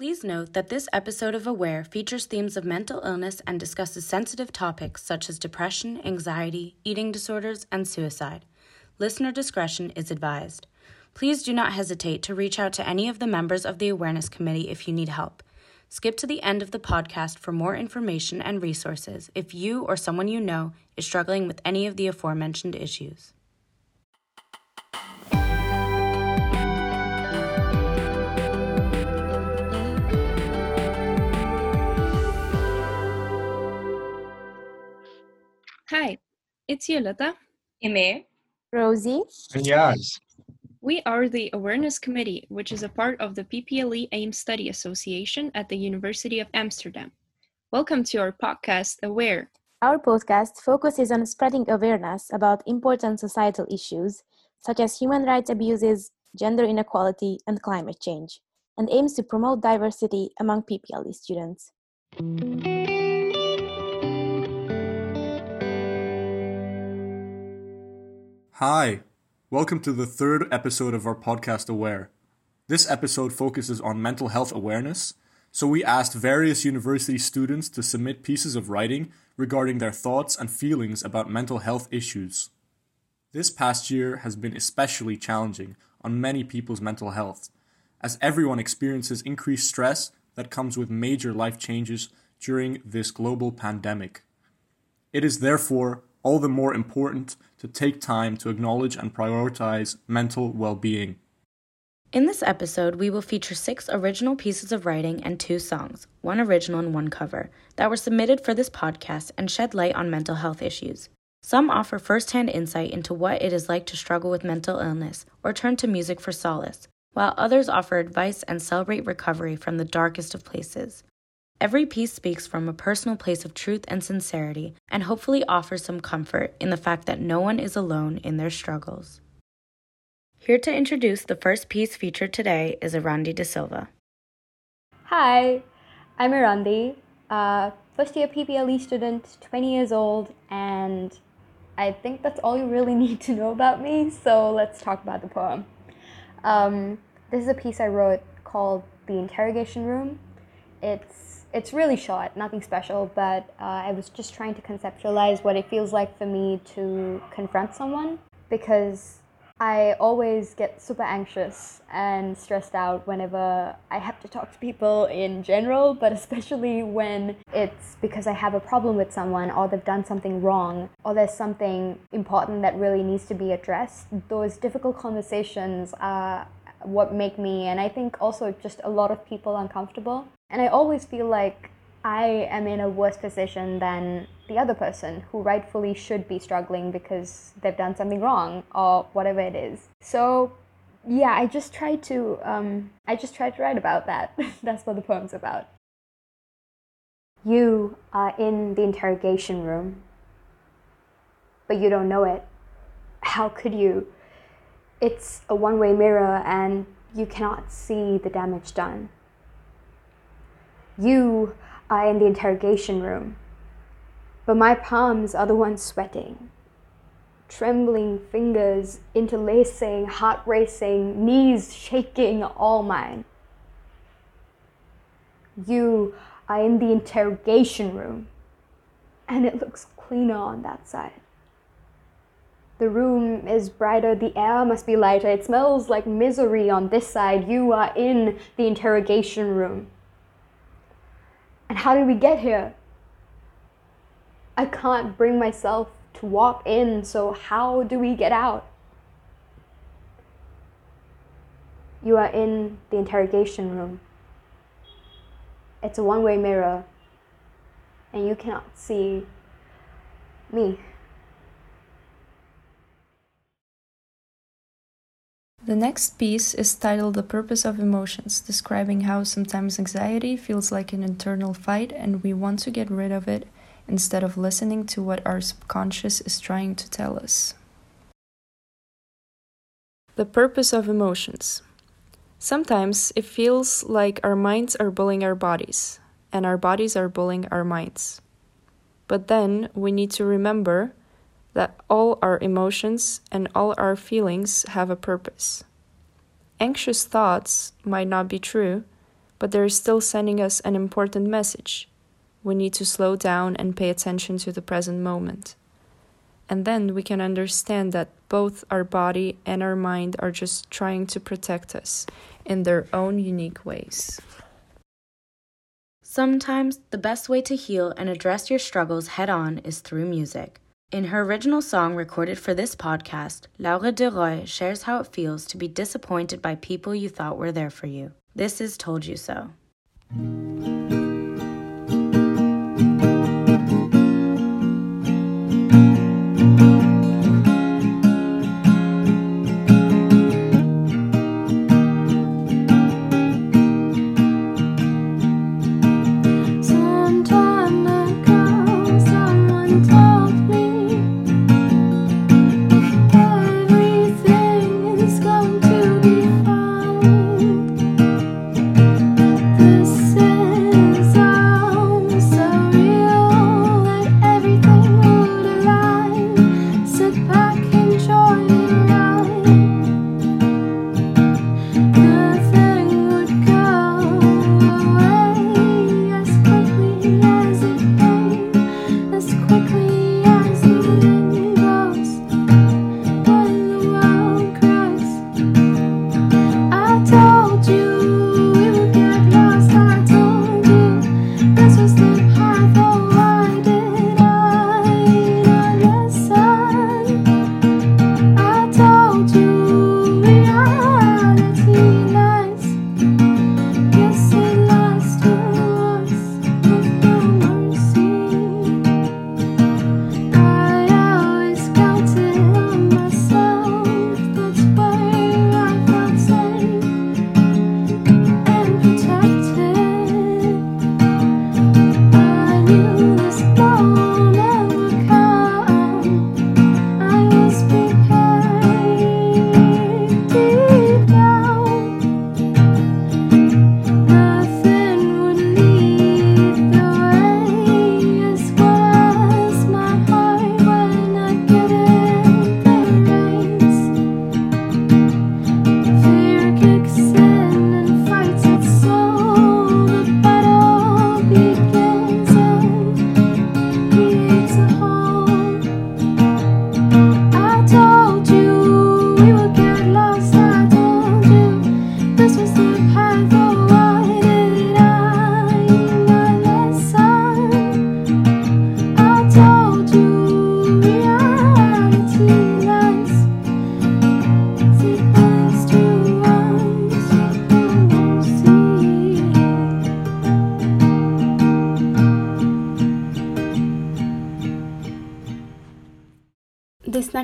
Please note that this episode of Aware features themes of mental illness and discusses sensitive topics such as depression, anxiety, eating disorders, and suicide. Listener discretion is advised. Please do not hesitate to reach out to any of the members of the Awareness Committee if you need help. Skip to the end of the podcast for more information and resources if you or someone you know is struggling with any of the aforementioned issues. Hi, it's Yolita. Ime. Rosie. And Yaz. We are the Awareness Committee, which is a part of the PPLE AIM Study Association at the University of Amsterdam. Welcome to our podcast, Aware. Our podcast focuses on spreading awareness about important societal issues such as human rights abuses, gender inequality, and climate change, and aims to promote diversity among PPLE students. Hi, welcome to the third episode of our podcast Aware. This episode focuses on mental health awareness, so we asked various university students to submit pieces of writing regarding their thoughts and feelings about mental health issues. This past year has been especially challenging on many people's mental health, as everyone experiences increased stress that comes with major life changes during this global pandemic. It is therefore all the more important to take time to acknowledge and prioritize mental well being. In this episode, we will feature six original pieces of writing and two songs, one original and one cover, that were submitted for this podcast and shed light on mental health issues. Some offer firsthand insight into what it is like to struggle with mental illness or turn to music for solace, while others offer advice and celebrate recovery from the darkest of places. Every piece speaks from a personal place of truth and sincerity, and hopefully offers some comfort in the fact that no one is alone in their struggles. Here to introduce the first piece featured today is Arandi De Silva. Hi, I'm Arandi, a first year PPLE student, 20 years old, and I think that's all you really need to know about me, so let's talk about the poem. Um, this is a piece I wrote called The Interrogation Room. It's it's really short, nothing special, but uh, I was just trying to conceptualize what it feels like for me to confront someone because I always get super anxious and stressed out whenever I have to talk to people in general, but especially when it's because I have a problem with someone or they've done something wrong or there's something important that really needs to be addressed. Those difficult conversations are what make me and I think also just a lot of people uncomfortable. And I always feel like I am in a worse position than the other person who rightfully should be struggling because they've done something wrong or whatever it is. So yeah, I just try to um, I just try to write about that. That's what the poem's about. You are in the interrogation room, but you don't know it. How could you? It's a one way mirror and you cannot see the damage done. You are in the interrogation room, but my palms are the ones sweating. Trembling fingers interlacing, heart racing, knees shaking, all mine. You are in the interrogation room, and it looks cleaner on that side. The room is brighter, the air must be lighter. It smells like misery on this side. You are in the interrogation room. And how did we get here? I can't bring myself to walk in, so how do we get out? You are in the interrogation room. It's a one way mirror, and you cannot see me. The next piece is titled The Purpose of Emotions, describing how sometimes anxiety feels like an internal fight and we want to get rid of it instead of listening to what our subconscious is trying to tell us. The Purpose of Emotions. Sometimes it feels like our minds are bullying our bodies, and our bodies are bullying our minds. But then we need to remember that all our emotions and all our feelings have a purpose. Anxious thoughts might not be true, but they're still sending us an important message. We need to slow down and pay attention to the present moment. And then we can understand that both our body and our mind are just trying to protect us in their own unique ways. Sometimes the best way to heal and address your struggles head on is through music. In her original song recorded for this podcast, Laura De Roy shares how it feels to be disappointed by people you thought were there for you. This is Told You So.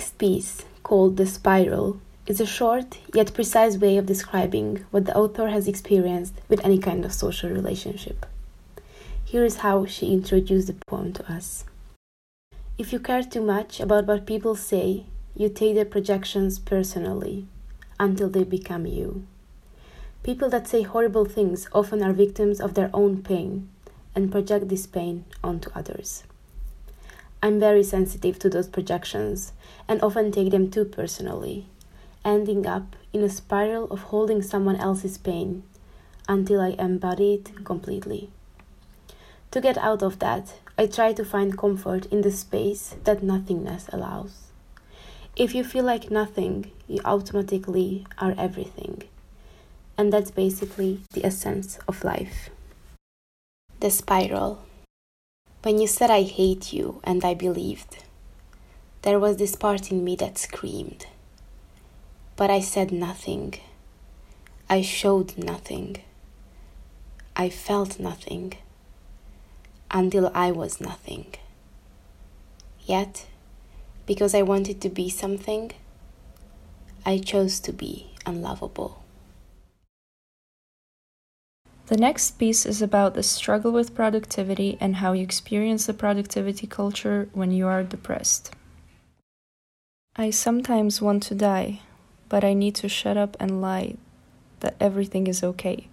Next piece, called The Spiral, is a short yet precise way of describing what the author has experienced with any kind of social relationship. Here is how she introduced the poem to us. If you care too much about what people say, you take their projections personally until they become you. People that say horrible things often are victims of their own pain and project this pain onto others. I'm very sensitive to those projections and often take them too personally, ending up in a spiral of holding someone else's pain until I embody it completely. To get out of that, I try to find comfort in the space that nothingness allows. If you feel like nothing, you automatically are everything. And that's basically the essence of life. The spiral. When you said I hate you, and I believed, there was this part in me that screamed. But I said nothing. I showed nothing. I felt nothing until I was nothing. Yet, because I wanted to be something, I chose to be unlovable. The next piece is about the struggle with productivity and how you experience the productivity culture when you are depressed. I sometimes want to die, but I need to shut up and lie that everything is okay.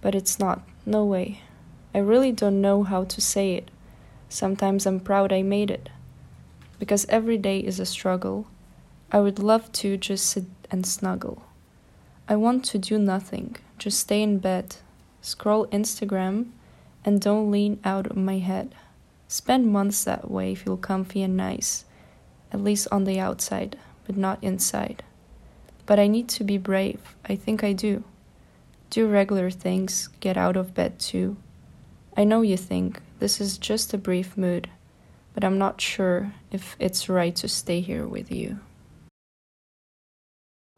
But it's not, no way. I really don't know how to say it. Sometimes I'm proud I made it. Because every day is a struggle. I would love to just sit and snuggle. I want to do nothing, just stay in bed, scroll Instagram, and don't lean out of my head. Spend months that way, feel comfy and nice, at least on the outside, but not inside. But I need to be brave, I think I do. Do regular things, get out of bed too. I know you think this is just a brief mood, but I'm not sure if it's right to stay here with you.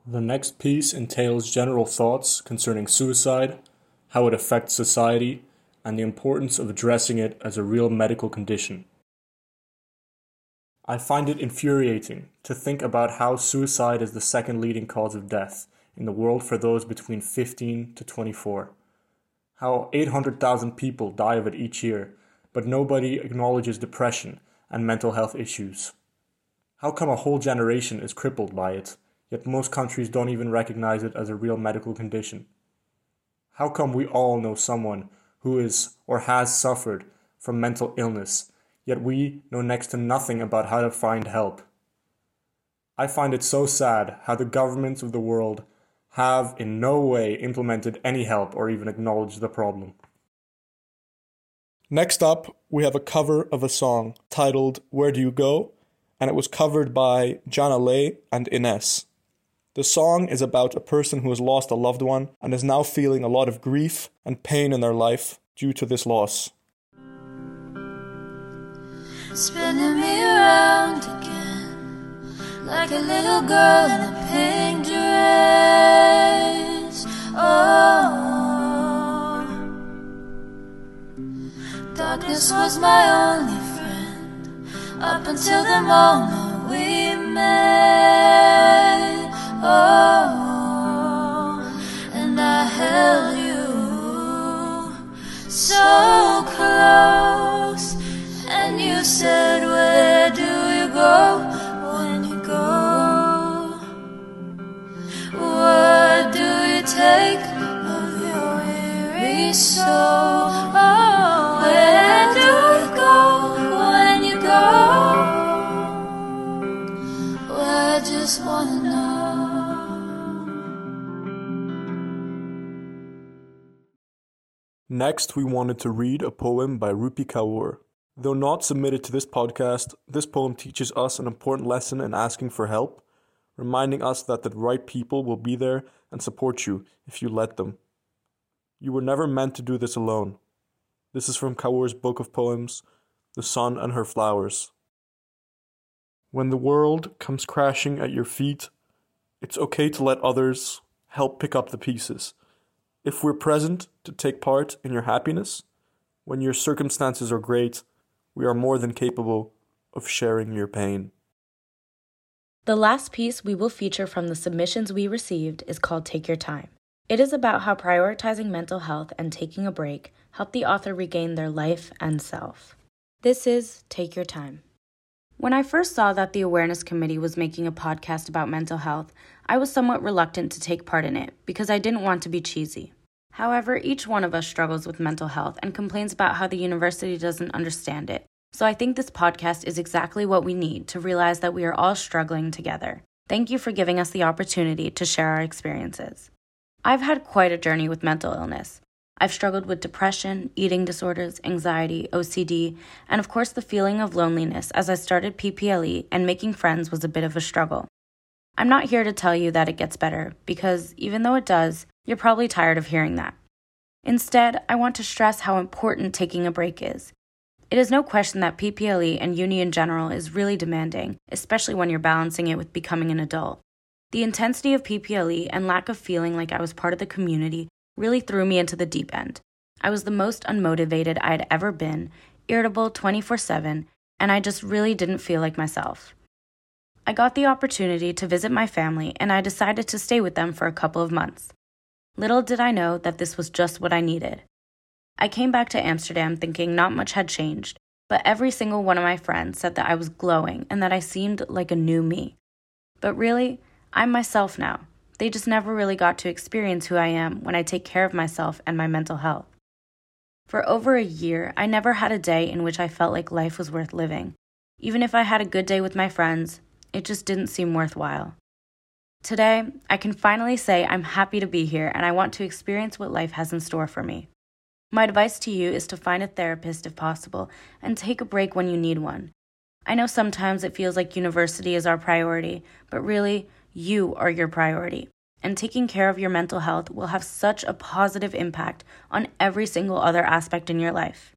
The next piece entails general thoughts concerning suicide, how it affects society, and the importance of addressing it as a real medical condition. I find it infuriating to think about how suicide is the second leading cause of death in the world for those between 15 to 24. How 800,000 people die of it each year, but nobody acknowledges depression and mental health issues. How come a whole generation is crippled by it? yet most countries don't even recognize it as a real medical condition. How come we all know someone who is or has suffered from mental illness, yet we know next to nothing about how to find help? I find it so sad how the governments of the world have in no way implemented any help or even acknowledged the problem. Next up, we have a cover of a song titled Where Do You Go? and it was covered by Jana Lay and Ines. The song is about a person who has lost a loved one and is now feeling a lot of grief and pain in their life due to this loss. Spinning me around again like a little girl in a pink dress. Oh, darkness was my only friend up until the moment we met. Oh, and I held you so close, and you said, Next, we wanted to read a poem by Rupi Kaur. Though not submitted to this podcast, this poem teaches us an important lesson in asking for help, reminding us that the right people will be there and support you if you let them. You were never meant to do this alone. This is from Kaur's book of poems, The Sun and Her Flowers. When the world comes crashing at your feet, it's okay to let others help pick up the pieces. If we're present to take part in your happiness, when your circumstances are great, we are more than capable of sharing your pain. The last piece we will feature from the submissions we received is called Take Your Time. It is about how prioritizing mental health and taking a break help the author regain their life and self. This is Take Your Time. When I first saw that the Awareness Committee was making a podcast about mental health, I was somewhat reluctant to take part in it because I didn't want to be cheesy. However, each one of us struggles with mental health and complains about how the university doesn't understand it. So I think this podcast is exactly what we need to realize that we are all struggling together. Thank you for giving us the opportunity to share our experiences. I've had quite a journey with mental illness. I've struggled with depression, eating disorders, anxiety, OCD, and of course the feeling of loneliness as I started PPLE and making friends was a bit of a struggle. I'm not here to tell you that it gets better, because even though it does, you're probably tired of hearing that. Instead, I want to stress how important taking a break is. It is no question that PPLE and uni in general is really demanding, especially when you're balancing it with becoming an adult. The intensity of PPLE and lack of feeling like I was part of the community really threw me into the deep end. I was the most unmotivated I had ever been, irritable 24 7, and I just really didn't feel like myself. I got the opportunity to visit my family, and I decided to stay with them for a couple of months. Little did I know that this was just what I needed. I came back to Amsterdam thinking not much had changed, but every single one of my friends said that I was glowing and that I seemed like a new me. But really, I'm myself now. They just never really got to experience who I am when I take care of myself and my mental health. For over a year, I never had a day in which I felt like life was worth living. Even if I had a good day with my friends, it just didn't seem worthwhile. Today, I can finally say I'm happy to be here and I want to experience what life has in store for me. My advice to you is to find a therapist if possible and take a break when you need one. I know sometimes it feels like university is our priority, but really, you are your priority. And taking care of your mental health will have such a positive impact on every single other aspect in your life.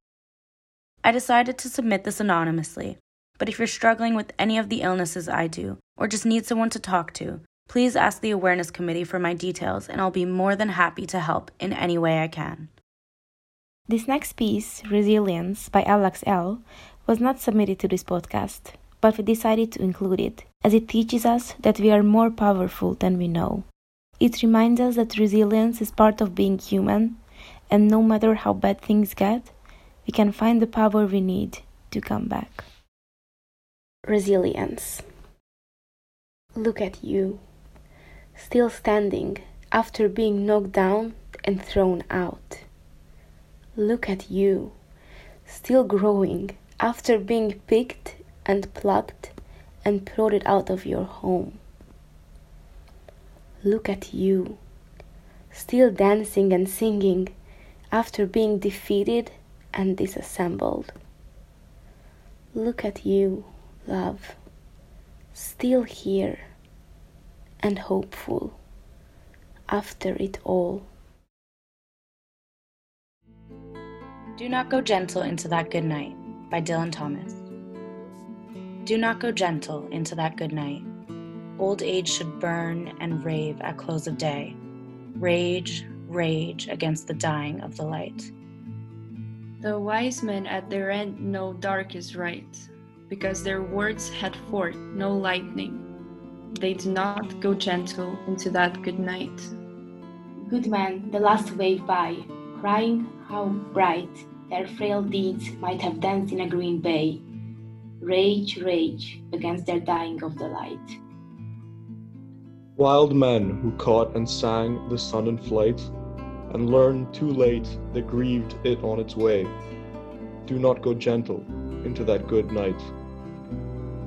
I decided to submit this anonymously, but if you're struggling with any of the illnesses I do, or just need someone to talk to, please ask the Awareness Committee for my details and I'll be more than happy to help in any way I can. This next piece, Resilience by Alex L., was not submitted to this podcast, but we decided to include it, as it teaches us that we are more powerful than we know. It reminds us that resilience is part of being human, and no matter how bad things get, we can find the power we need to come back. Resilience. Look at you, still standing after being knocked down and thrown out. Look at you, still growing after being picked and plucked and prodded out of your home. Look at you, still dancing and singing after being defeated and disassembled. Look at you, love, still here and hopeful after it all. Do Not Go Gentle Into That Good Night by Dylan Thomas. Do not go gentle into that good night. Old age should burn and rave at close of day. Rage, rage against the dying of the light. The wise men at their end know dark is right, because their words had forth no lightning. They do not go gentle into that good night. Good men, the last wave by, crying how bright their frail deeds might have danced in a green bay. Rage, rage against their dying of the light. Wild men who caught and sang the sun in flight, and learned too late that grieved it on its way. Do not go gentle into that good night.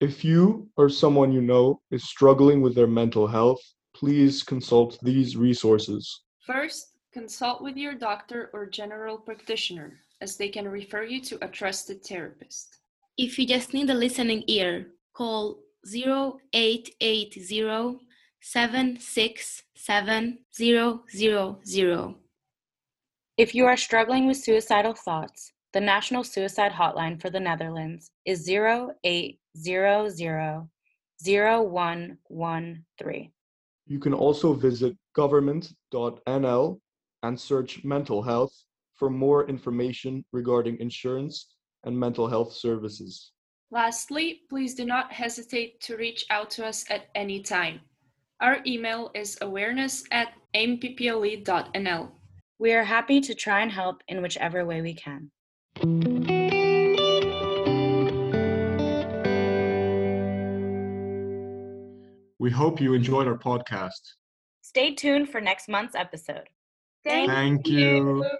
If you or someone you know is struggling with their mental health, please consult these resources. First, consult with your doctor or general practitioner, as they can refer you to a trusted therapist. If you just need a listening ear, call 0880 767 If you are struggling with suicidal thoughts, the National Suicide Hotline for the Netherlands is 0800 0113. You can also visit government.nl and search mental health for more information regarding insurance and mental health services. Lastly, please do not hesitate to reach out to us at any time. Our email is awareness at aimple.nl. We are happy to try and help in whichever way we can. We hope you enjoyed our podcast. Stay tuned for next month's episode. Thank, Thank you. you.